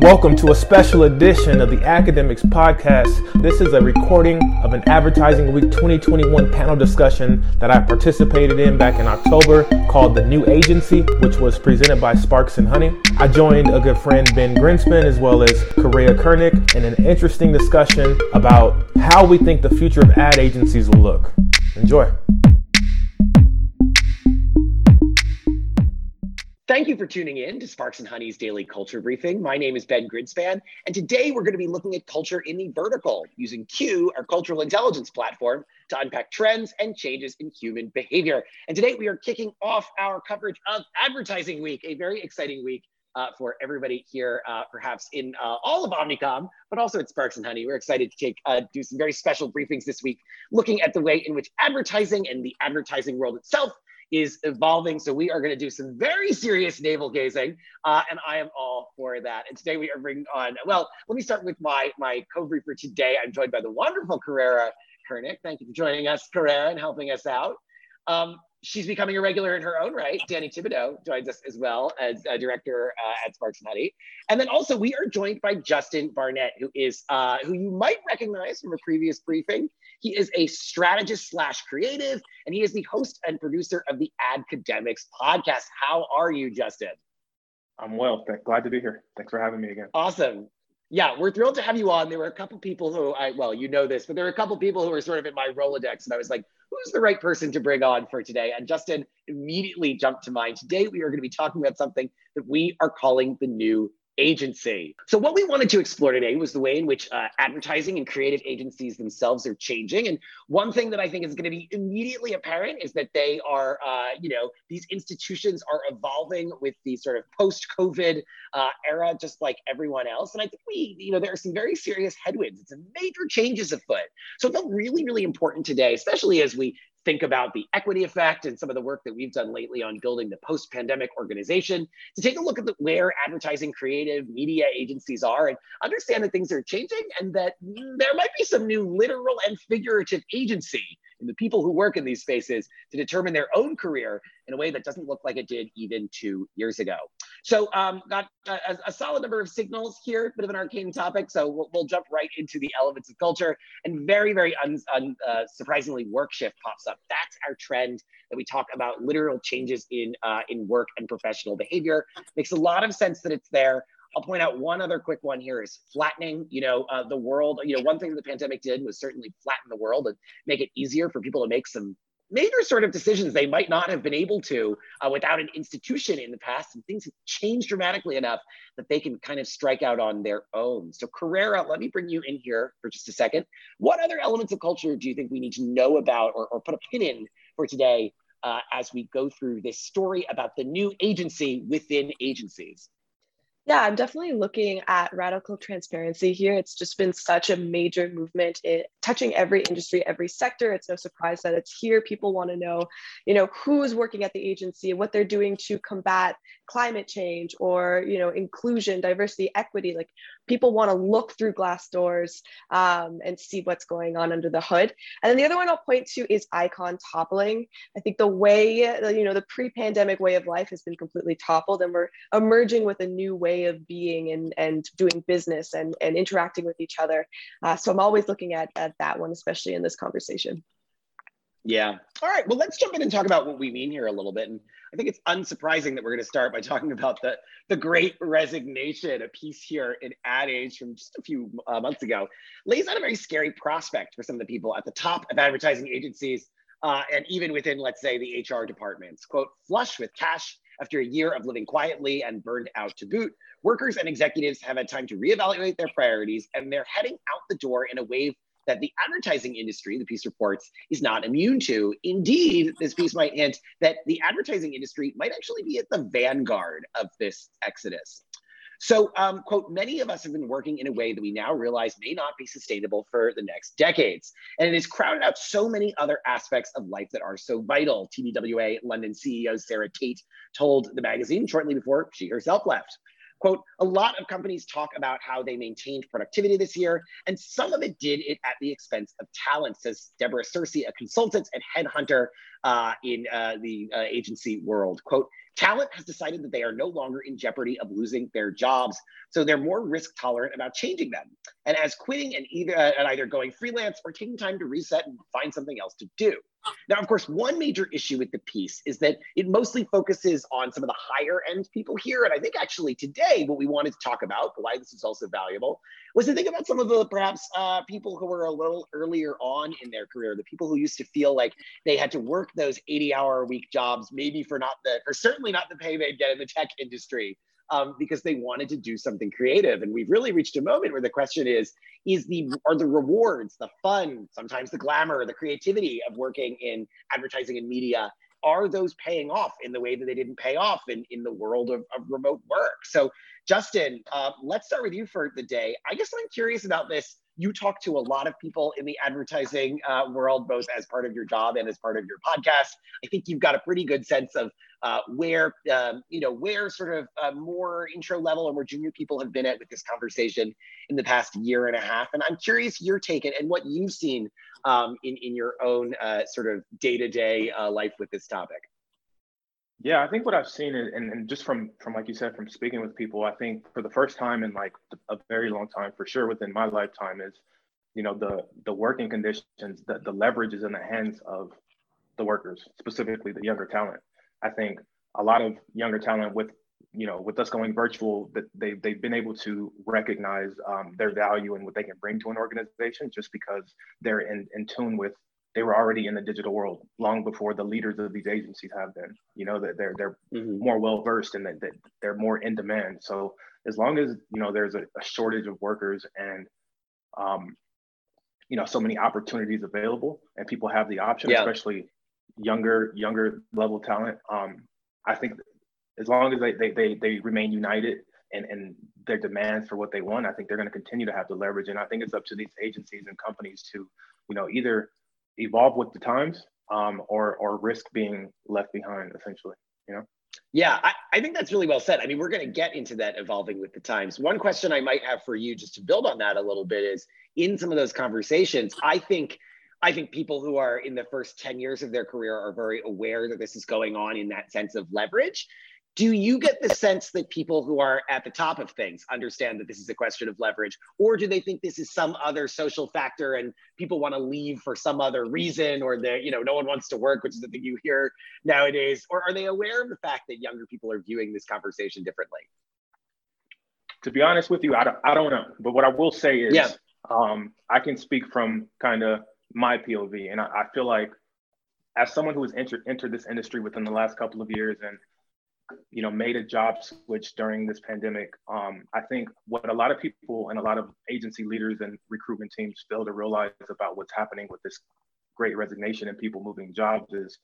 Welcome to a special edition of the Academics Podcast. This is a recording of an Advertising Week 2021 panel discussion that I participated in back in October called The New Agency, which was presented by Sparks and Honey. I joined a good friend, Ben Grinspan, as well as Correa Kernick, in an interesting discussion about how we think the future of ad agencies will look. Enjoy. Thank you for tuning in to Sparks and Honey's daily culture briefing. My name is Ben Grinspan, and today we're going to be looking at culture in the vertical using Q, our cultural intelligence platform, to unpack trends and changes in human behavior. And today we are kicking off our coverage of Advertising Week, a very exciting week uh, for everybody here, uh, perhaps in uh, all of Omnicom, but also at Sparks and Honey. We're excited to take uh, do some very special briefings this week, looking at the way in which advertising and the advertising world itself is evolving. So we are going to do some very serious navel gazing, uh, and I am all for that. And today we are bringing on. Well, let me start with my my co-briefer today. I'm joined by the wonderful Carrera Kernick. Thank you for joining us, Carrera, and helping us out. Um, she's becoming a regular in her own right. Danny Thibodeau joins us as well as a director uh, at Sparks and Honey. And then also we are joined by Justin Barnett, who is uh, who you might recognize from a previous briefing. He is a strategist slash creative, and he is the host and producer of the Academics podcast. How are you, Justin? I'm well. Glad to be here. Thanks for having me again. Awesome. Yeah, we're thrilled to have you on. There were a couple people who I, well, you know this, but there were a couple people who were sort of in my Rolodex, and I was like, who's the right person to bring on for today? And Justin immediately jumped to mind. Today, we are going to be talking about something that we are calling the new agency. So, what we wanted to explore today was the way in which uh, advertising and creative agencies themselves are changing. And one thing that I think is going to be immediately apparent is that they are, uh, you know, these institutions are evolving with the sort of post COVID uh, era, just like everyone else. And I think we, you know, there are some very serious headwinds. It's a major changes afoot. So, it felt really, really important today, especially as we think about the equity effect and some of the work that we've done lately on building the post-pandemic organization to take a look at the, where advertising creative media agencies are and understand that things are changing and that there might be some new literal and figurative agency in the people who work in these spaces to determine their own career in a way that doesn't look like it did even two years ago. So um, got a, a, solid number of signals here, bit of an arcane topic. So we'll, we'll jump right into the elements of culture and very, very un, un, uh, work shift pops up. That's our trend that we talk about literal changes in, uh, in work and professional behavior. Makes a lot of sense that it's there. I'll point out one other quick one here is flattening. You know, uh, the world. You know, one thing the pandemic did was certainly flatten the world and make it easier for people to make some major sort of decisions they might not have been able to uh, without an institution in the past. And things have changed dramatically enough that they can kind of strike out on their own. So, Carrera, let me bring you in here for just a second. What other elements of culture do you think we need to know about or, or put a pin in for today uh, as we go through this story about the new agency within agencies? Yeah, I'm definitely looking at radical transparency here. It's just been such a major movement in touching every industry, every sector. It's no surprise that it's here. People want to know, you know, who's working at the agency, and what they're doing to combat climate change or, you know, inclusion, diversity, equity. Like people want to look through glass doors um, and see what's going on under the hood. And then the other one I'll point to is icon toppling. I think the way, you know, the pre-pandemic way of life has been completely toppled and we're emerging with a new way of being and, and doing business and, and interacting with each other. Uh, so I'm always looking at, at that one, especially in this conversation. Yeah. All right. Well, let's jump in and talk about what we mean here a little bit. And I think it's unsurprising that we're going to start by talking about the the Great Resignation, a piece here in Ad Age from just a few uh, months ago, lays out a very scary prospect for some of the people at the top of advertising agencies uh, and even within, let's say, the HR departments. Quote: "Flush with cash after a year of living quietly and burned out to boot, workers and executives have had time to reevaluate their priorities and they're heading out the door in a wave that the advertising industry, the piece reports, is not immune to. Indeed, this piece might hint that the advertising industry might actually be at the vanguard of this exodus. So, um, quote, many of us have been working in a way that we now realize may not be sustainable for the next decades. And it has crowded out so many other aspects of life that are so vital. TBWA London CEO Sarah Tate told the magazine shortly before she herself left. Quote, a lot of companies talk about how they maintained productivity this year, and some of it did it at the expense of talent, says Deborah Searcy, a consultant and headhunter uh, in uh, the uh, agency world. Quote, talent has decided that they are no longer in jeopardy of losing their jobs, so they're more risk tolerant about changing them. And as quitting and either uh, and either going freelance or taking time to reset and find something else to do. Now, of course, one major issue with the piece is that it mostly focuses on some of the higher end people here. And I think actually today, what we wanted to talk about, why this is also valuable, was to think about some of the perhaps uh, people who were a little earlier on in their career, the people who used to feel like they had to work those 80 hour a week jobs, maybe for not the, for certainly not the pay they'd get in the tech industry. Um, because they wanted to do something creative. And we've really reached a moment where the question is, is the are the rewards, the fun, sometimes the glamour, the creativity of working in advertising and media are those paying off in the way that they didn't pay off in, in the world of, of remote work? So, Justin, uh, let's start with you for the day. I guess I'm curious about this. You talk to a lot of people in the advertising uh, world, both as part of your job and as part of your podcast. I think you've got a pretty good sense of uh, where um, you know where sort of uh, more intro level or more junior people have been at with this conversation in the past year and a half. And I'm curious your take and and what you've seen um, in, in your own uh, sort of day-to-day uh, life with this topic? Yeah, I think what I've seen, is, and, and just from from like you said, from speaking with people, I think for the first time in like a very long time, for sure within my lifetime, is you know the the working conditions, that the leverage is in the hands of the workers, specifically the younger talent. I think a lot of younger talent with you know, with us going virtual, that they they've been able to recognize um, their value and what they can bring to an organization just because they're in, in tune with they were already in the digital world long before the leaders of these agencies have been. You know that they're they're mm-hmm. more well versed and that, that they're more in demand. So as long as you know there's a, a shortage of workers and um, you know so many opportunities available and people have the option, yeah. especially younger younger level talent. Um, I think as long as they, they, they, they remain united and, and their demands for what they want, I think they're going to continue to have the leverage. And I think it's up to these agencies and companies to, you know, either evolve with the times um, or, or risk being left behind essentially, you know? Yeah, I, I think that's really well said. I mean, we're going to get into that evolving with the times. One question I might have for you, just to build on that a little bit, is in some of those conversations, I think I think people who are in the first 10 years of their career are very aware that this is going on in that sense of leverage. Do you get the sense that people who are at the top of things understand that this is a question of leverage? Or do they think this is some other social factor and people want to leave for some other reason or that you know no one wants to work which is the thing you hear nowadays? Or are they aware of the fact that younger people are viewing this conversation differently? To be honest with you i don't, I don't know. But what i will say is yeah. um, i can speak from kind of my pov and I, I feel like as someone who has entered, entered this industry within the last couple of years and you know, made a job switch during this pandemic. Um, I think what a lot of people and a lot of agency leaders and recruitment teams fail to realize about what's happening with this great resignation and people moving jobs is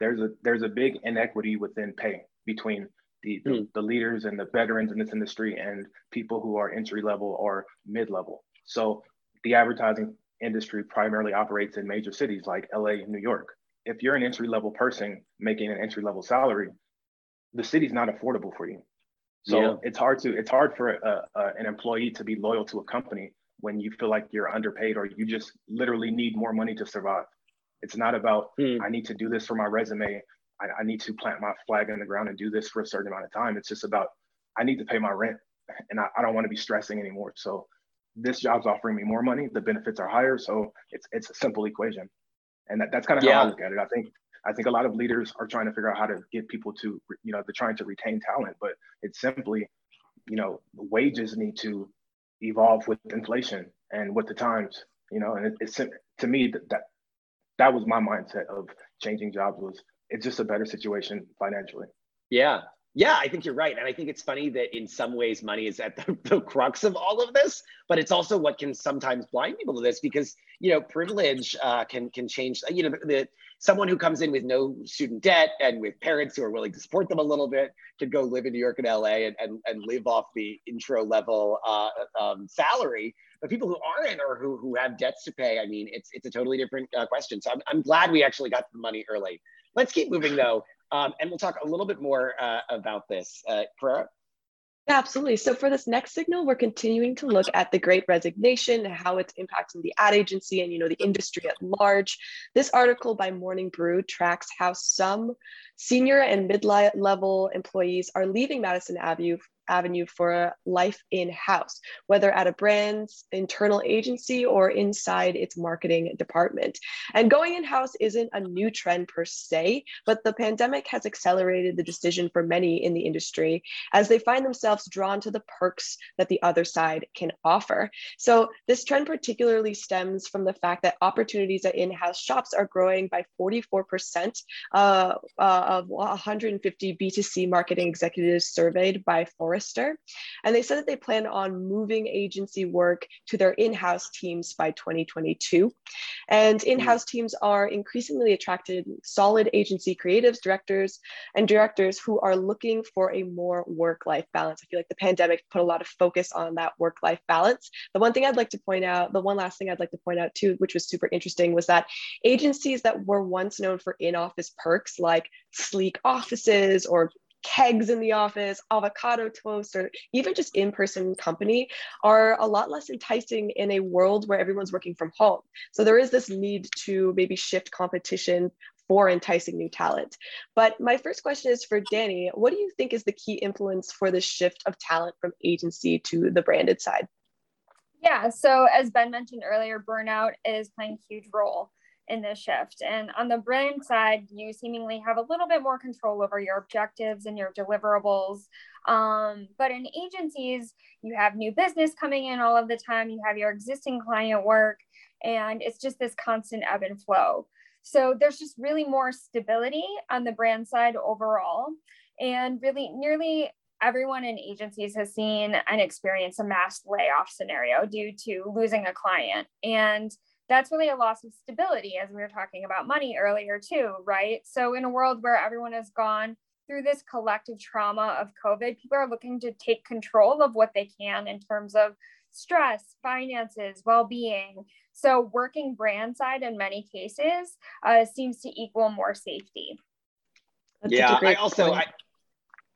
there's a there's a big inequity within pay between the, the, mm. the leaders and the veterans in this industry and people who are entry level or mid level. So the advertising industry primarily operates in major cities like LA and New York. If you're an entry level person making an entry level salary, the city's not affordable for you. So yeah. it's hard to it's hard for a, a, an employee to be loyal to a company when you feel like you're underpaid or you just literally need more money to survive. It's not about hmm. I need to do this for my resume. I, I need to plant my flag in the ground and do this for a certain amount of time. It's just about I need to pay my rent and I, I don't want to be stressing anymore. So this job's offering me more money. The benefits are higher. So it's it's a simple equation. And that, that's kind of yeah. how I look at it. I think I think a lot of leaders are trying to figure out how to get people to, you know, they're trying to retain talent, but it's simply, you know, wages need to evolve with inflation and with the times, you know, and it, it's to me that, that that was my mindset of changing jobs was it's just a better situation financially. Yeah, yeah, I think you're right. And I think it's funny that in some ways money is at the, the, crux of all of this, but it's also what can sometimes blind people to this because, you know, privilege uh, can can change, you know, the, the, someone who comes in with no student debt and with parents who are willing to support them a little bit could go live in New York and LA and, and, and live off the intro level uh, um, salary. But people who aren't or who, who have debts to pay, I mean, it's, it's a totally different uh, question. So I'm, I'm glad we actually got the money early. Let's keep moving though. Um, and we'll talk a little bit more uh, about this. Uh, Yeah, absolutely. So for this next signal, we're continuing to look at the great resignation, and how it's impacting the ad agency and you know the industry at large. This article by Morning Brew tracks how some Senior and mid-level employees are leaving Madison Avenue avenue for life in house, whether at a brand's internal agency or inside its marketing department. And going in house isn't a new trend per se, but the pandemic has accelerated the decision for many in the industry as they find themselves drawn to the perks that the other side can offer. So, this trend particularly stems from the fact that opportunities at in house shops are growing by 44% uh, uh, of 150 B2C marketing executives surveyed by Forrester Forrester. And they said that they plan on moving agency work to their in house teams by 2022. And hmm. in house teams are increasingly attracted solid agency creatives, directors, and directors who are looking for a more work life balance. I feel like the pandemic put a lot of focus on that work life balance. The one thing I'd like to point out, the one last thing I'd like to point out too, which was super interesting, was that agencies that were once known for in office perks like sleek offices or kegs in the office, avocado toast, or even just in person company are a lot less enticing in a world where everyone's working from home. So there is this need to maybe shift competition for enticing new talent. But my first question is for Danny What do you think is the key influence for the shift of talent from agency to the branded side? Yeah, so as Ben mentioned earlier, burnout is playing a huge role in this shift. And on the brand side, you seemingly have a little bit more control over your objectives and your deliverables. Um, but in agencies, you have new business coming in all of the time, you have your existing client work, and it's just this constant ebb and flow. So there's just really more stability on the brand side overall. And really, nearly everyone in agencies has seen and experienced a mass layoff scenario due to losing a client. And that's really a loss of stability, as we were talking about money earlier, too, right? So, in a world where everyone has gone through this collective trauma of COVID, people are looking to take control of what they can in terms of stress, finances, well being. So, working brand side in many cases uh, seems to equal more safety. That's yeah, I also, I,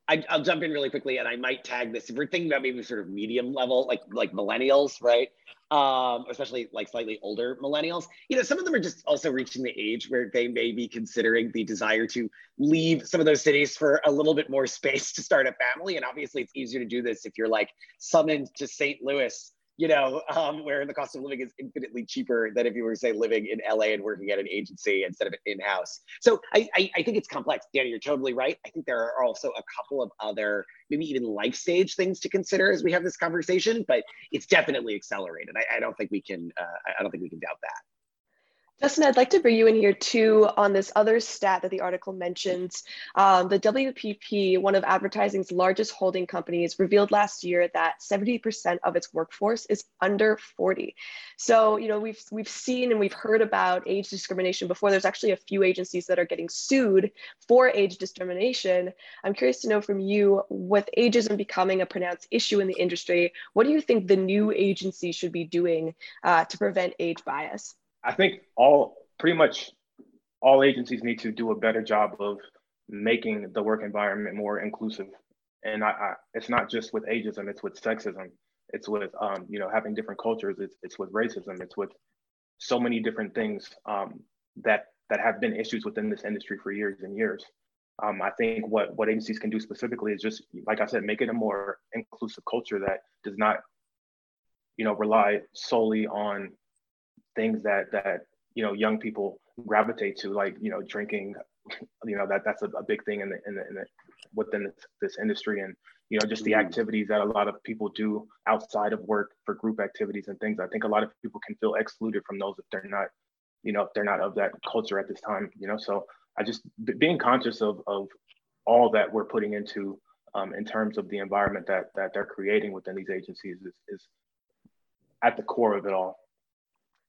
I, will jump in really quickly and I might tag this. If we're thinking about maybe sort of medium level, like like millennials, right? Um, especially like slightly older millennials, you know, some of them are just also reaching the age where they may be considering the desire to leave some of those cities for a little bit more space to start a family. And obviously, it's easier to do this if you're like summoned to St. Louis you know, um, where the cost of living is infinitely cheaper than if you were, say, living in LA and working at an agency instead of in house. So I, I, I, think it's complex. Danny, you're totally right. I think there are also a couple of other, maybe even life stage things to consider as we have this conversation, but it's definitely accelerated. I, I don't think we can, uh, I don't think we can doubt that. Justin, I'd like to bring you in here too on this other stat that the article mentions. Um, the WPP, one of advertising's largest holding companies, revealed last year that 70% of its workforce is under 40. So, you know, we've we've seen and we've heard about age discrimination before. There's actually a few agencies that are getting sued for age discrimination. I'm curious to know from you, with ageism becoming a pronounced issue in the industry, what do you think the new agency should be doing uh, to prevent age bias? I think all pretty much all agencies need to do a better job of making the work environment more inclusive. And I, I, it's not just with ageism; it's with sexism. It's with um, you know having different cultures. It's it's with racism. It's with so many different things um, that that have been issues within this industry for years and years. Um, I think what what agencies can do specifically is just, like I said, make it a more inclusive culture that does not, you know, rely solely on things that that you know young people gravitate to, like you know drinking. You know that that's a, a big thing in the in the, in the within this, this industry, and you know just the mm-hmm. activities that a lot of people do outside of work for group activities and things. I think a lot of people can feel excluded from those if they're not, you know, if they're not of that culture at this time. You know, so I just being conscious of of all that we're putting into um, in terms of the environment that that they're creating within these agencies is, is at the core of it all.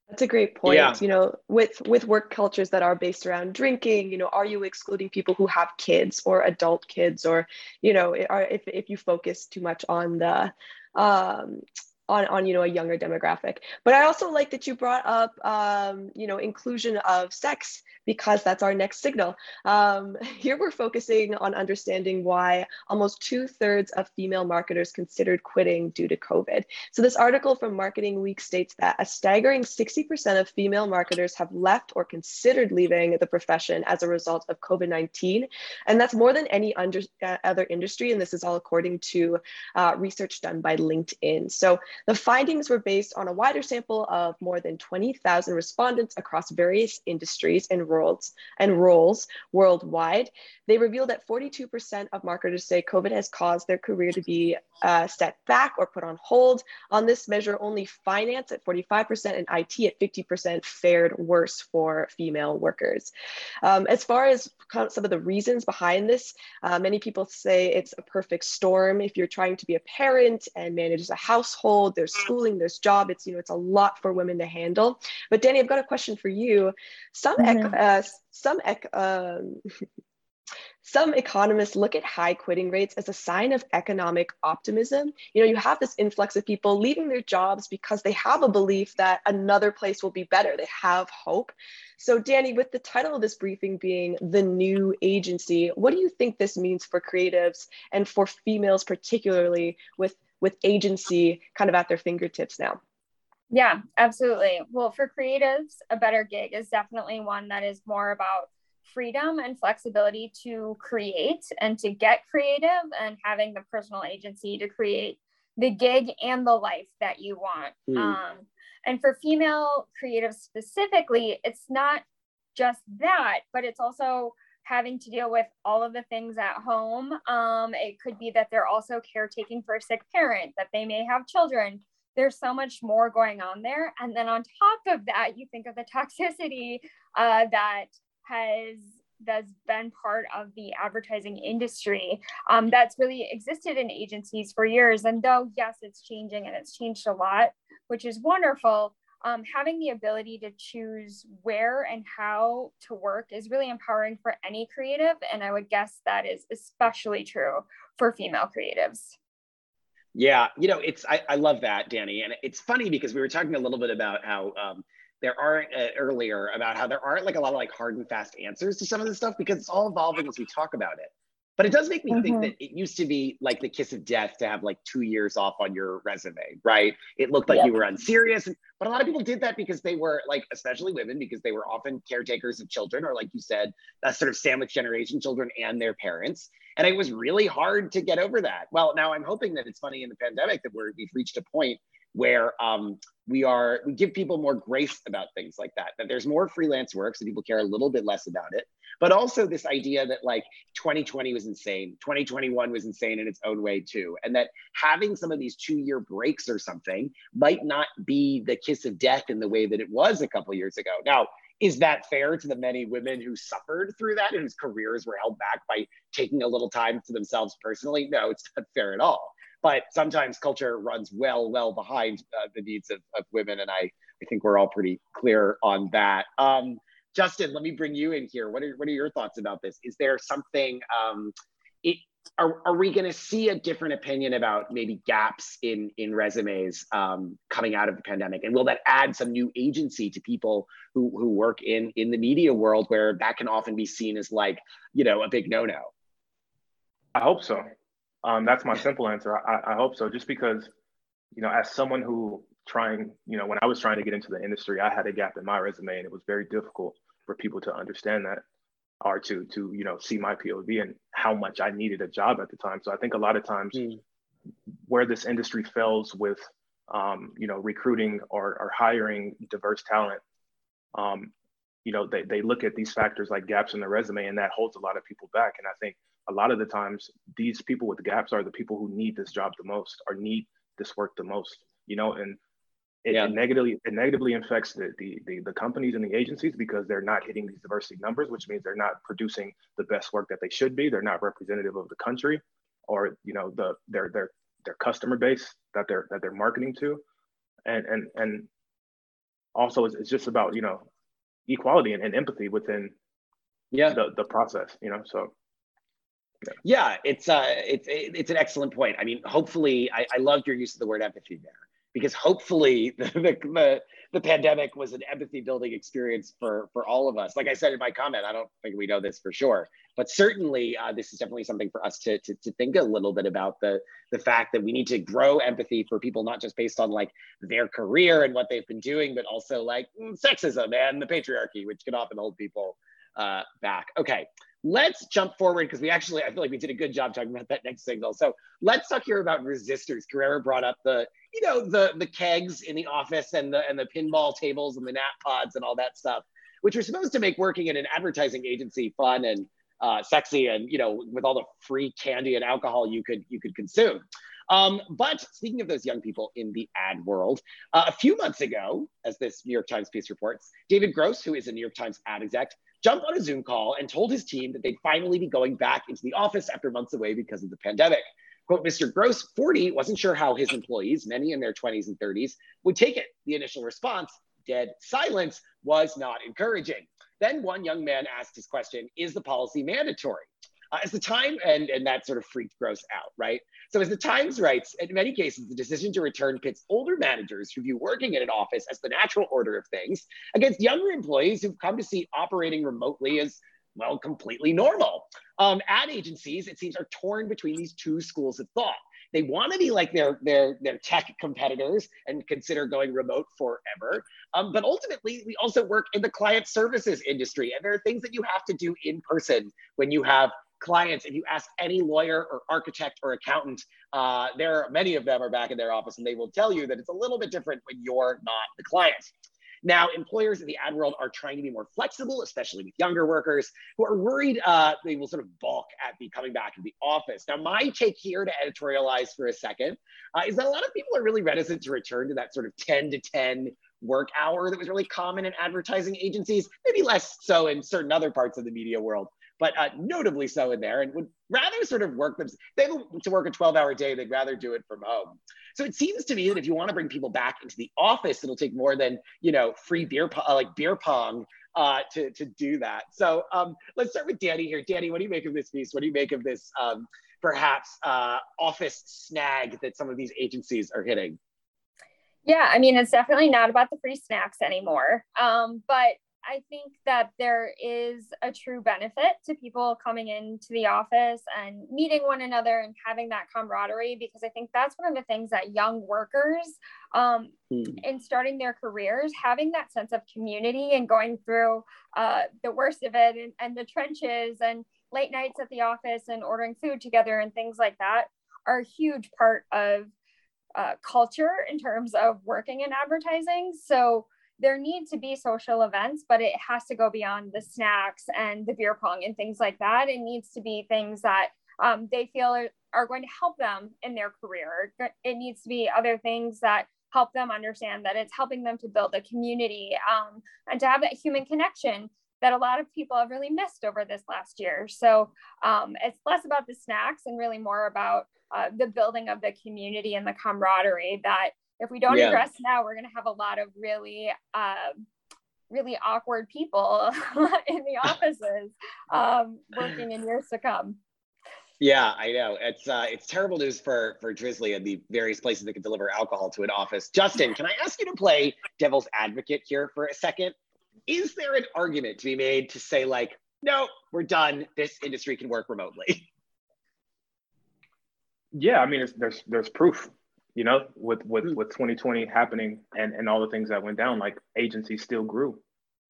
That's a great point. Yeah. You know, with with work cultures that are based around drinking, you know, are you excluding people who have kids or adult kids, or you know, are, if if you focus too much on the um, on on you know a younger demographic. But i also like that you brought up um, you know inclusion of sex because that's our next signal. Um, here we're focusing on understanding why almost two-thirds of female marketers considered quitting due to covid. So this article from marketing week states that a staggering 60% of female marketers have left or considered leaving the profession as a result of covid-19 and that's more than any under, uh, other industry and this is all according to uh, research done by linkedin. So the findings were based on a wider sample of more than 20,000 respondents across various industries and roles, and roles worldwide. They revealed that 42% of marketers say COVID has caused their career to be uh, set back or put on hold. On this measure, only finance at 45% and IT at 50% fared worse for female workers. Um, as far as some of the reasons behind this, uh, many people say it's a perfect storm. If you're trying to be a parent and manage a household, there's schooling, there's job. It's you know it's a lot for women to handle. But Danny, I've got a question for you. Some mm-hmm. uh, some um, some economists look at high quitting rates as a sign of economic optimism. You know, you have this influx of people leaving their jobs because they have a belief that another place will be better. They have hope. So, Danny, with the title of this briefing being The New Agency, what do you think this means for creatives and for females, particularly with, with agency kind of at their fingertips now? Yeah, absolutely. Well, for creatives, a better gig is definitely one that is more about freedom and flexibility to create and to get creative and having the personal agency to create the gig and the life that you want. Mm. Um, and for female creatives specifically, it's not just that, but it's also having to deal with all of the things at home. Um, it could be that they're also caretaking for a sick parent, that they may have children. There's so much more going on there. And then on top of that, you think of the toxicity uh, that has that's been part of the advertising industry um, that's really existed in agencies for years. And though, yes, it's changing and it's changed a lot, which is wonderful, um, having the ability to choose where and how to work is really empowering for any creative. And I would guess that is especially true for female creatives. Yeah, you know, it's I, I love that, Danny, and it's funny because we were talking a little bit about how um, there aren't uh, earlier about how there aren't like a lot of like hard and fast answers to some of this stuff because it's all evolving as we talk about it. But it does make me mm-hmm. think that it used to be like the kiss of death to have like two years off on your resume, right? It looked like yep. you were unserious. But a lot of people did that because they were like, especially women, because they were often caretakers of children, or like you said, that sort of sandwich generation children and their parents. And it was really hard to get over that. Well, now I'm hoping that it's funny in the pandemic that we're, we've reached a point where um, we are we give people more grace about things like that that there's more freelance work so people care a little bit less about it. But also this idea that like 2020 was insane 2021 was insane in its own way too and that having some of these two year breaks or something might not be the kiss of death in the way that it was a couple years ago. Now is that fair to the many women who suffered through that and whose careers were held back by taking a little time to themselves personally? No it's not fair at all but sometimes culture runs well, well behind uh, the needs of, of women. And I, I think we're all pretty clear on that. Um, Justin, let me bring you in here. What are, what are your thoughts about this? Is there something, um, it, are, are we going to see a different opinion about maybe gaps in, in resumes um, coming out of the pandemic? And will that add some new agency to people who, who work in, in the media world where that can often be seen as like, you know, a big no-no? I hope so. Um, that's my simple answer. I, I hope so. Just because, you know, as someone who trying, you know, when I was trying to get into the industry, I had a gap in my resume, and it was very difficult for people to understand that or to to you know see my POV and how much I needed a job at the time. So I think a lot of times mm. where this industry fails with um, you know recruiting or, or hiring diverse talent, um, you know they, they look at these factors like gaps in the resume and that holds a lot of people back. And I think a lot of the times these people with gaps are the people who need this job the most or need this work the most you know and it, yeah. it negatively it negatively affects the, the, the the companies and the agencies because they're not hitting these diversity numbers which means they're not producing the best work that they should be. They're not representative of the country or you know the their their their customer base that they're that they're marketing to. And and and also it's, it's just about you know equality and, and empathy within yeah. the, the process you know so yeah, it's uh, it's it's an excellent point. I mean, hopefully, I, I loved your use of the word empathy there because hopefully the, the, the, pandemic was an empathy building experience for, for all of us. Like I said in my comment, I don't think we know this for sure, but certainly uh, this is definitely something for us to, to, to think a little bit about the, the fact that we need to grow empathy for people, not just based on like their career and what they've been doing, but also like sexism and the patriarchy, which can often hold people uh, back. Okay, let's jump forward because we actually, I feel like we did a good job talking about that next signal. So let's talk here about resistors. Carrera brought up the, you know, the the kegs in the office and the and the pinball tables and the nap pods and all that stuff, which are supposed to make working in an advertising agency fun and uh, sexy and you know with all the free candy and alcohol you could you could consume. Um, but speaking of those young people in the ad world, uh, a few months ago, as this New York Times piece reports, David Gross, who is a New York Times ad exec, jumped on a Zoom call and told his team that they'd finally be going back into the office after months away because of the pandemic. Quote, Mr. Gross, 40, wasn't sure how his employees, many in their 20s and 30s, would take it. The initial response, dead silence, was not encouraging. Then one young man asked his question Is the policy mandatory? Uh, as the time, and, and that sort of freaked Gross out, right? So, as the Times writes, in many cases, the decision to return pits older managers who view working in an office as the natural order of things against younger employees who've come to see operating remotely as well, completely normal. Um, ad agencies, it seems, are torn between these two schools of thought. They want to be like their, their, their tech competitors and consider going remote forever. Um, but ultimately, we also work in the client services industry. And there are things that you have to do in person when you have clients, if you ask any lawyer or architect or accountant, uh, there are many of them are back in their office and they will tell you that it's a little bit different when you're not the client. Now, employers in the ad world are trying to be more flexible, especially with younger workers who are worried uh, they will sort of balk at the coming back to the office. Now, my take here to editorialize for a second uh, is that a lot of people are really reticent to return to that sort of 10 to 10 work hour that was really common in advertising agencies, maybe less so in certain other parts of the media world but uh, notably so in there, and would rather sort of work them. They to work a 12-hour day. They'd rather do it from home. So it seems to me that if you want to bring people back into the office, it'll take more than you know free beer uh, like beer pong uh, to to do that. So um, let's start with Danny here. Danny, what do you make of this piece? What do you make of this um, perhaps uh, office snag that some of these agencies are hitting? Yeah, I mean, it's definitely not about the free snacks anymore. Um, but I think that there is a true benefit to people coming into the office and meeting one another and having that camaraderie because I think that's one of the things that young workers um, mm. in starting their careers, having that sense of community and going through uh, the worst of it and, and the trenches and late nights at the office and ordering food together and things like that are a huge part of uh, culture in terms of working in advertising. So there need to be social events, but it has to go beyond the snacks and the beer pong and things like that. It needs to be things that um, they feel are, are going to help them in their career. It needs to be other things that help them understand that it's helping them to build a community um, and to have that human connection that a lot of people have really missed over this last year. So um, it's less about the snacks and really more about uh, the building of the community and the camaraderie that if we don't yeah. address now, we're going to have a lot of really, uh, really awkward people in the offices um, working in years to come. Yeah, I know. It's uh, it's terrible news for for Drizzly and the various places that can deliver alcohol to an office. Justin, can I ask you to play devil's advocate here for a second? Is there an argument to be made to say like, no, we're done. This industry can work remotely? Yeah, I mean, there's there's proof you know, with with mm. with 2020 happening and and all the things that went down, like agencies still grew.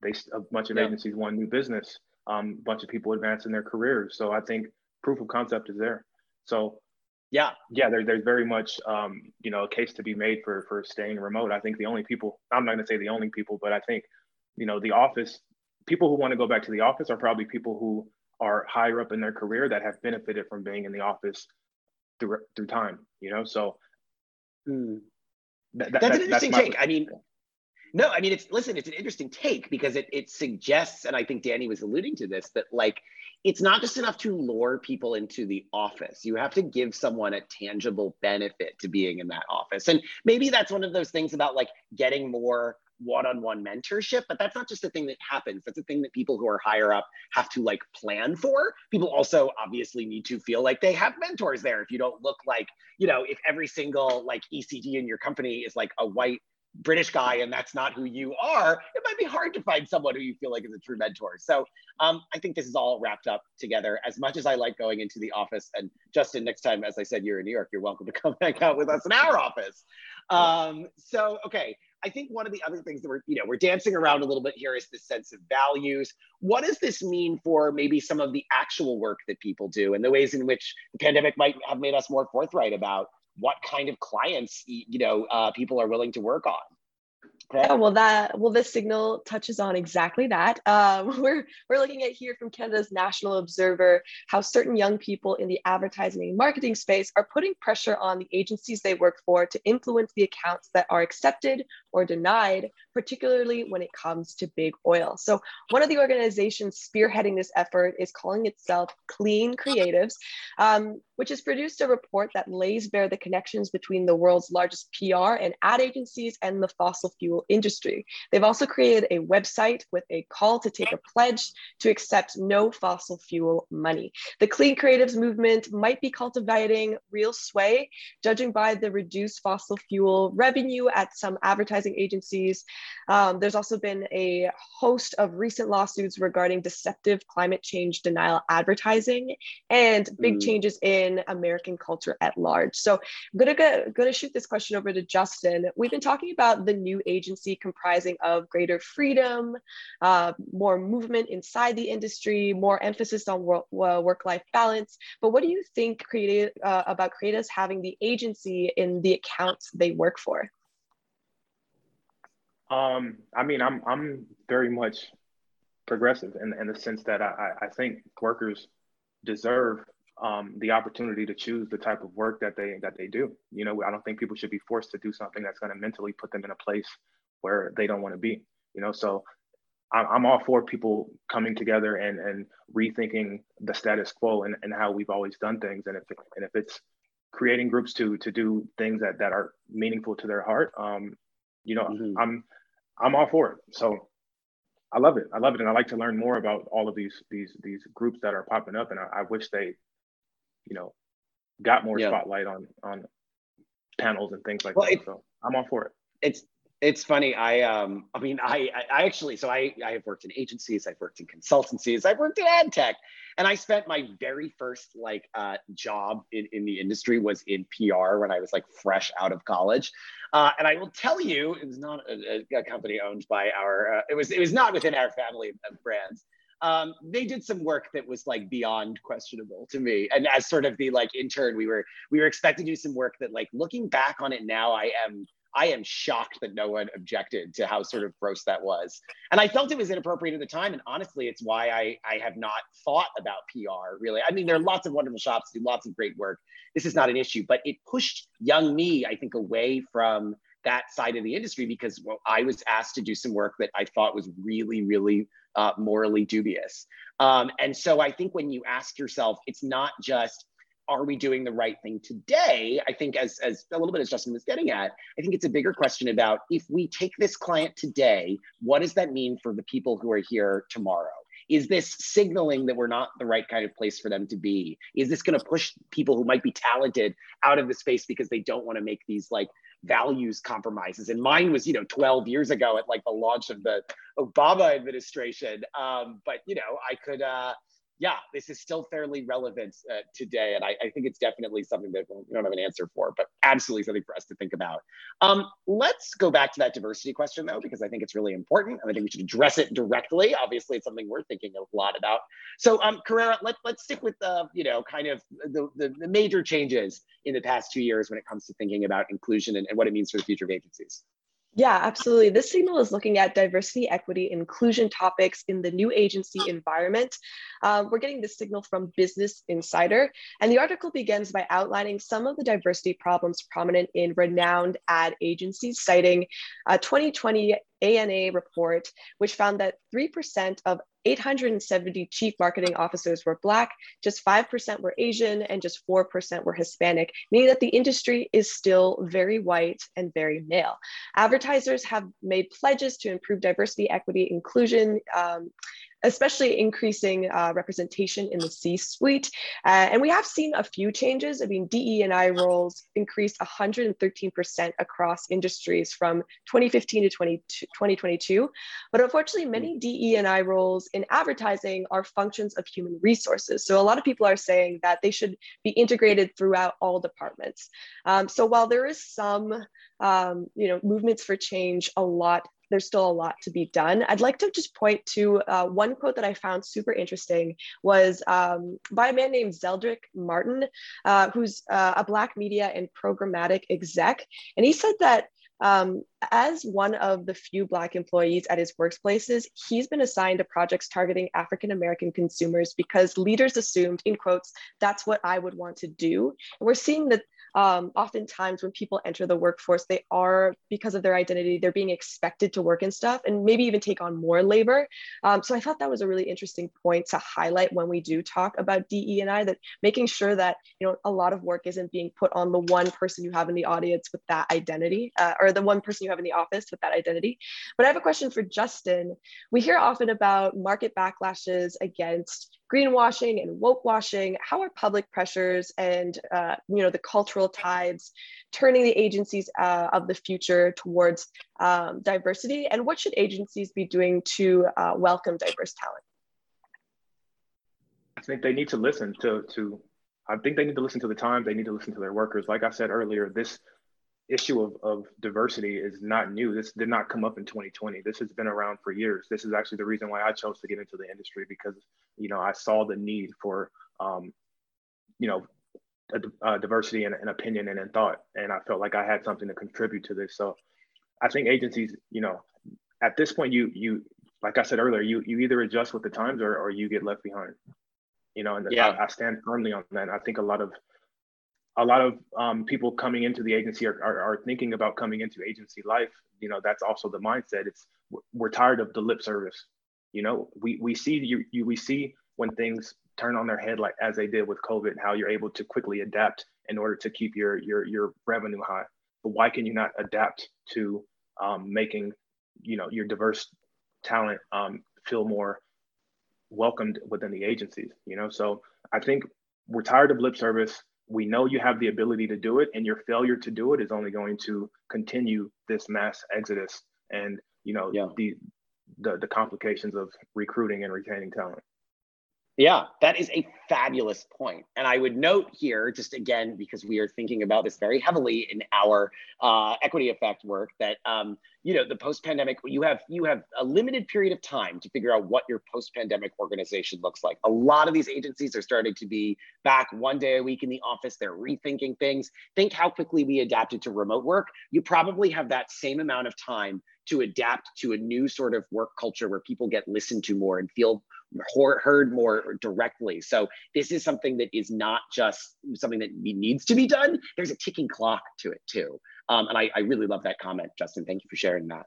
They a bunch of yeah. agencies won new business. Um, a bunch of people advanced in their careers. So I think proof of concept is there. So yeah, yeah, there, there's very much um, you know a case to be made for for staying remote. I think the only people I'm not going to say the only people, but I think you know the office people who want to go back to the office are probably people who are higher up in their career that have benefited from being in the office through through time. You know, so Hmm. That, that, that's an interesting that's take. I mean, no, I mean it's listen, it's an interesting take because it it suggests, and I think Danny was alluding to this, that like it's not just enough to lure people into the office. You have to give someone a tangible benefit to being in that office. And maybe that's one of those things about like getting more one-on-one mentorship but that's not just a thing that happens that's a thing that people who are higher up have to like plan for people also obviously need to feel like they have mentors there if you don't look like you know if every single like ecd in your company is like a white British guy and that's not who you are, it might be hard to find someone who you feel like is a true mentor. So um, I think this is all wrapped up together. As much as I like going into the office, and Justin, next time, as I said, you're in New York, you're welcome to come hang out with us in our office. Um, so, okay. I think one of the other things that we're, you know, we're dancing around a little bit here is this sense of values. What does this mean for maybe some of the actual work that people do and the ways in which the pandemic might have made us more forthright about what kind of clients you know uh, people are willing to work on Okay. Yeah, well, that well, this signal touches on exactly that. Um, we're we're looking at here from Canada's National Observer how certain young people in the advertising and marketing space are putting pressure on the agencies they work for to influence the accounts that are accepted or denied, particularly when it comes to big oil. So, one of the organizations spearheading this effort is calling itself Clean Creatives, um, which has produced a report that lays bare the connections between the world's largest PR and ad agencies and the fossil fuel industry. They've also created a website with a call to take a pledge to accept no fossil fuel money. The Clean Creatives movement might be cultivating real sway, judging by the reduced fossil fuel revenue at some advertising agencies. Um, there's also been a host of recent lawsuits regarding deceptive climate change denial advertising and big mm. changes in American culture at large. So I'm gonna, go, gonna shoot this question over to Justin. We've been talking about the new agency comprising of greater freedom, uh, more movement inside the industry, more emphasis on work-life balance. But what do you think creative, uh, about creatives having the agency in the accounts they work for? Um, I mean, I'm I'm very much progressive in, in the sense that I, I think workers deserve um, the opportunity to choose the type of work that they that they do. You know, I don't think people should be forced to do something that's going to mentally put them in a place where they don't want to be. You know, so I'm, I'm all for people coming together and and rethinking the status quo and, and how we've always done things. And if and if it's creating groups to to do things that that are meaningful to their heart, um, you know, mm-hmm. I'm I'm all for it. So I love it. I love it, and I like to learn more about all of these these these groups that are popping up. And I, I wish they you know, got more yeah. spotlight on on panels and things like well, that. It, so I'm all for it. It's it's funny. I um I mean I I actually so I I have worked in agencies, I've worked in consultancies, I've worked in ad tech, and I spent my very first like uh, job in, in the industry was in PR when I was like fresh out of college. Uh, and I will tell you, it was not a, a company owned by our. Uh, it was it was not within our family of brands um, they did some work that was like beyond questionable to me. And as sort of the like intern, we were we were expected to do some work that like looking back on it now, I am I am shocked that no one objected to how sort of gross that was. And I felt it was inappropriate at the time. And honestly, it's why I, I have not thought about PR really. I mean, there are lots of wonderful shops do lots of great work. This is not an issue, but it pushed young me, I think, away from that side of the industry because well, I was asked to do some work that I thought was really, really uh, morally dubious. Um, and so I think when you ask yourself, it's not just, are we doing the right thing today? I think as, as a little bit as Justin was getting at, I think it's a bigger question about if we take this client today, what does that mean for the people who are here tomorrow? Is this signaling that we're not the right kind of place for them to be? Is this going to push people who might be talented out of the space because they don't want to make these like values compromises. And mine was, you know, 12 years ago at like the launch of the Obama administration. Um, but, you know, I could, uh, yeah, this is still fairly relevant uh, today. And I, I, think it's definitely something that we don't have an answer for, but absolutely something for us to think about. Um, let's go back to that diversity question, though, because I think it's really important. And I think we should address it directly. Obviously, it's something we're thinking a lot about. So, um, Carrera, let, let's stick with the, you know, kind of the, the, the major changes in the past two years when it comes to thinking about inclusion and, and what it means for the future of agencies. Yeah, absolutely. This signal is looking at diversity, equity, inclusion topics in the new agency environment. Um, we're getting this signal from Business Insider, and the article begins by outlining some of the diversity problems prominent in renowned ad agencies, citing a 2020 ANA report, which found that 3% of 870 chief marketing officers were Black, just 5% were Asian, and just 4% were Hispanic, meaning that the industry is still very white and very male. Advertisers have made pledges to improve diversity, equity, inclusion. Um, especially increasing uh, representation in the C-suite. Uh, and we have seen a few changes. I mean, DE and I roles increased 113% across industries from 2015 to 20, 2022. But unfortunately, many DE and I roles in advertising are functions of human resources. So a lot of people are saying that they should be integrated throughout all departments. Um, so while there is some um, you know, movements for change, a lot there's still a lot to be done. I'd like to just point to uh, one quote that I found super interesting was um, by a man named Zeldrick Martin, uh, who's uh, a Black media and programmatic exec. And he said that um, as one of the few Black employees at his workplaces, he's been assigned to projects targeting African American consumers because leaders assumed, in quotes, that's what I would want to do. And we're seeing that um, oftentimes when people enter the workforce, they are, because of their identity, they're being expected to work and stuff and maybe even take on more labor. Um, so I thought that was a really interesting point to highlight when we do talk about DE and I, that making sure that, you know, a lot of work isn't being put on the one person you have in the audience with that identity uh, or the one person you have in the office with that identity. But I have a question for Justin. We hear often about market backlashes against greenwashing and woke washing how are public pressures and uh, you know the cultural tides turning the agencies uh, of the future towards um, diversity? And what should agencies be doing to uh, welcome diverse talent? I think they need to listen to to i think they need to listen to the time they need to listen to their workers. Like i said earlier this issue of, of diversity is not new. This did not come up in 2020. This has been around for years. This is actually the reason why I chose to get into the industry because, you know, I saw the need for, um, you know, a, a diversity and, opinion and in thought. And I felt like I had something to contribute to this. So I think agencies, you know, at this point, you, you, like I said earlier, you, you either adjust with the times or, or you get left behind, you know, and yeah. I, I stand firmly on that. I think a lot of, a lot of um, people coming into the agency are, are, are, thinking about coming into agency life. You know, that's also the mindset. It's we're tired of the lip service. You know, we we see you, you we see when things turn on their head like as they did with COVID, how you're able to quickly adapt in order to keep your your your revenue high. But why can you not adapt to um, making you know your diverse talent um, feel more welcomed within the agencies? You know, so I think we're tired of lip service we know you have the ability to do it and your failure to do it is only going to continue this mass exodus and you know yeah. the, the the complications of recruiting and retaining talent yeah, that is a fabulous point. And I would note here, just again, because we are thinking about this very heavily in our uh, equity effect work, that um, you know the post-pandemic, you have you have a limited period of time to figure out what your post-pandemic organization looks like. A lot of these agencies are starting to be back one day a week in the office. They're rethinking things. Think how quickly we adapted to remote work. You probably have that same amount of time to adapt to a new sort of work culture where people get listened to more and feel heard more directly. So this is something that is not just something that needs to be done. There's a ticking clock to it too. Um, and I, I really love that comment, Justin. Thank you for sharing that.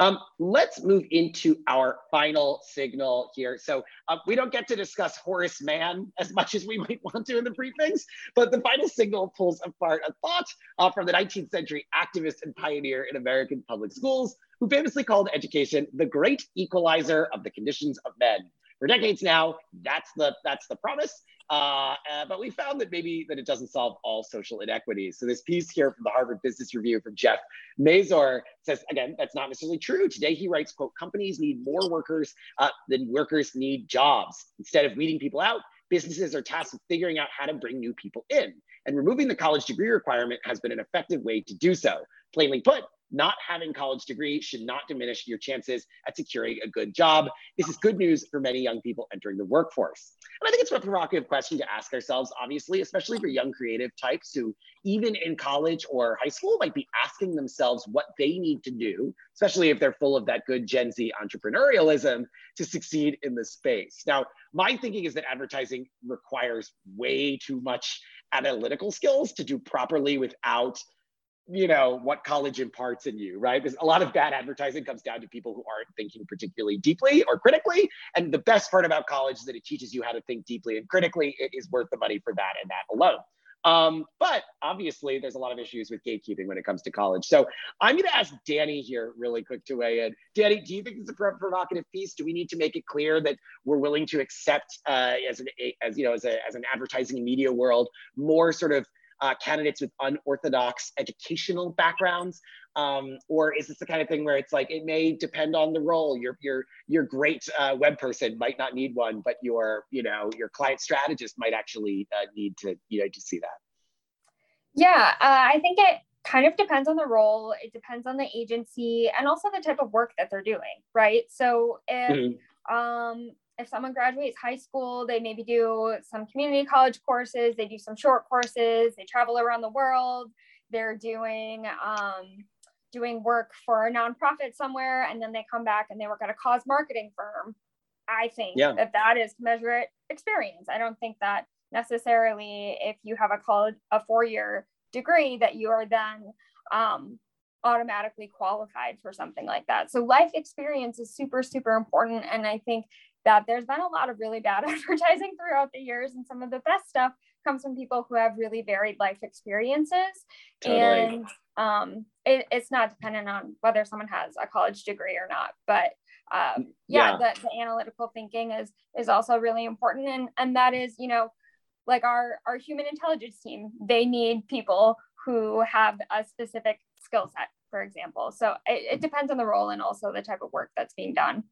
Um, let's move into our final signal here. So uh, we don't get to discuss Horace Mann as much as we might want to in the briefings, but the final signal pulls apart a thought uh, from the 19th century activist and pioneer in American public schools, who famously called education the great equalizer of the conditions of men for decades now. That's the that's the promise. Uh, uh, but we found that maybe that it doesn't solve all social inequities. So this piece here from the Harvard Business Review from Jeff Mazur says again that's not necessarily true. Today he writes, "quote Companies need more workers uh, than workers need jobs. Instead of weeding people out, businesses are tasked with figuring out how to bring new people in." And removing the college degree requirement has been an effective way to do so. Plainly put, not having college degree should not diminish your chances at securing a good job. This is good news for many young people entering the workforce. And I think it's a provocative question to ask ourselves, obviously, especially for young creative types who, even in college or high school, might be asking themselves what they need to do, especially if they're full of that good Gen Z entrepreneurialism to succeed in the space. Now, my thinking is that advertising requires way too much analytical skills to do properly without you know what college imparts in you right? There's a lot of bad advertising comes down to people who aren't thinking particularly deeply or critically. And the best part about college is that it teaches you how to think deeply and critically. It is worth the money for that and that alone. Um, but obviously there's a lot of issues with gatekeeping when it comes to college. So i'm going to ask danny here really quick to weigh in. Danny do you think it's a provocative piece? Do we need to make it clear that we're willing to accept uh, as an as you know as, a, as an advertising media world more sort of uh, candidates with unorthodox educational backgrounds? Um, or is this the kind of thing where it's like it may depend on the role? Your your your great uh, web person might not need one, but your you know your client strategist might actually uh, need to you know to see that. Yeah, uh, I think it kind of depends on the role. It depends on the agency and also the type of work that they're doing, right? So if mm-hmm. um, if someone graduates high school, they maybe do some community college courses, they do some short courses, they travel around the world, they're doing um, doing work for a nonprofit somewhere, and then they come back and they work at a cause marketing firm. I think yeah. that that is commensurate experience. I don't think that necessarily if you have a college a four year degree that you are then um, automatically qualified for something like that. So life experience is super super important, and I think that there's been a lot of really bad advertising throughout the years, and some of the best stuff comes from people who have really varied life experiences. Totally. And um, it, it's not dependent on whether someone has a college degree or not, but um, yeah, yeah. The, the analytical thinking is is also really important, and and that is you know like our our human intelligence team, they need people who have a specific skill set, for example. So it, it depends on the role and also the type of work that's being done.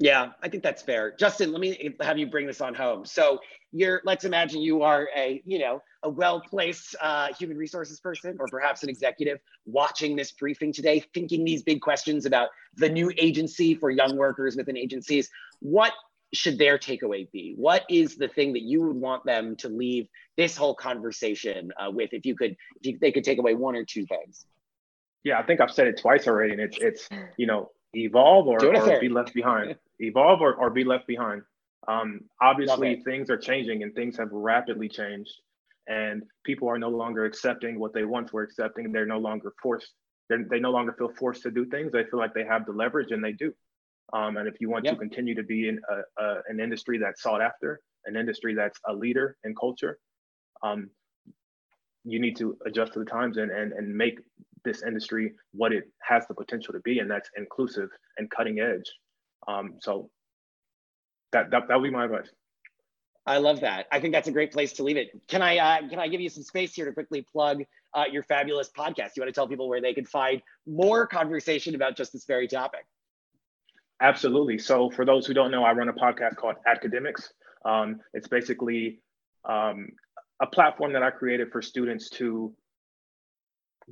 Yeah, I think that's fair. Justin, let me have you bring this on home. So you're, let's imagine you are a, you know, a well-placed uh, human resources person or perhaps an executive watching this briefing today, thinking these big questions about the new agency for young workers within agencies. What should their takeaway be? What is the thing that you would want them to leave this whole conversation uh, with? If you could, if they could take away one or two things. Yeah, I think I've said it twice already, and it's it's you know evolve or, or be left behind. evolve or, or be left behind. Um, obviously, things are changing and things have rapidly changed, and people are no longer accepting what they once were accepting. They're no longer forced. They're, they no longer feel forced to do things. They feel like they have the leverage, and they do. Um, and if you want yep. to continue to be in a, a, an industry that's sought after, an industry that's a leader in culture, um, you need to adjust to the times and, and, and make this industry what it has the potential to be, and that's inclusive and cutting edge. Um, so that, that that would be my advice. I love that. I think that's a great place to leave it. Can I uh, can I give you some space here to quickly plug uh, your fabulous podcast? You want to tell people where they can find more conversation about just this very topic? Absolutely. So for those who don't know, I run a podcast called AdCademics. Um, it's basically um, a platform that I created for students to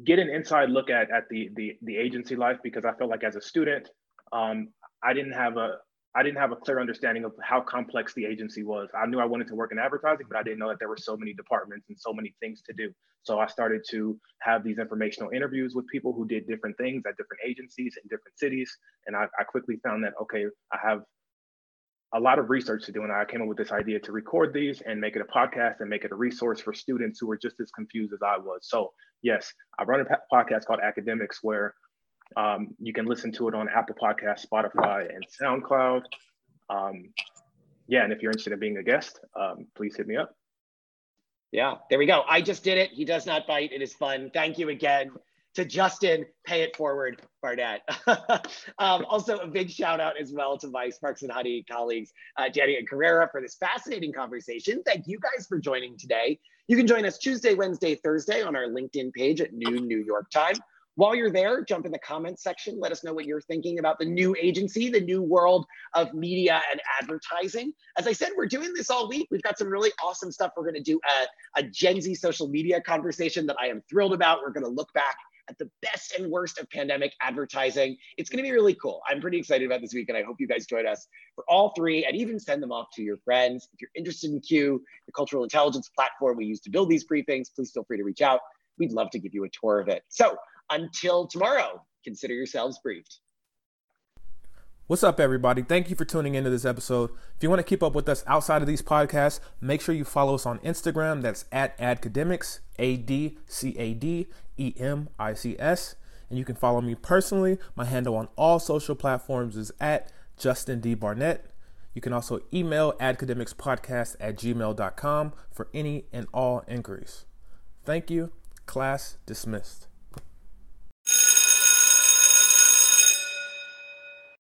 get an inside look at at the the, the agency life because I felt like as a student, um, I didn't have a I didn't have a clear understanding of how complex the agency was. I knew I wanted to work in advertising, but I didn't know that there were so many departments and so many things to do. So I started to have these informational interviews with people who did different things at different agencies in different cities. And I, I quickly found that, okay, I have a lot of research to do. And I came up with this idea to record these and make it a podcast and make it a resource for students who are just as confused as I was. So, yes, I run a podcast called AdCademics where um, you can listen to it on Apple Podcast, Spotify, and SoundCloud. Um, yeah, and if you're interested in being a guest, um, please hit me up. Yeah, there we go. I just did it. He does not bite. It is fun. Thank you again to Justin. Pay it forward, Barnett. um, also, a big shout out as well to my Sparks and Honey colleagues, uh, Danny and Carrera, for this fascinating conversation. Thank you guys for joining today. You can join us Tuesday, Wednesday, Thursday on our LinkedIn page at noon New York time. While you're there, jump in the comments section. Let us know what you're thinking about the new agency, the new world of media and advertising. As I said, we're doing this all week. We've got some really awesome stuff. We're going to do a, a Gen Z social media conversation that I am thrilled about. We're going to look back at the best and worst of pandemic advertising. It's going to be really cool. I'm pretty excited about this week, and I hope you guys join us for all three and even send them off to your friends. If you're interested in Q, the cultural intelligence platform we use to build these briefings, please feel free to reach out. We'd love to give you a tour of it. So until tomorrow, consider yourselves briefed. What's up, everybody? Thank you for tuning into this episode. If you want to keep up with us outside of these podcasts, make sure you follow us on Instagram. That's at AdCademics, A D C A D E M I C S. And you can follow me personally. My handle on all social platforms is at Justin D. Barnett. You can also email adcademicspodcast at gmail.com for any and all inquiries. Thank you. Class dismissed.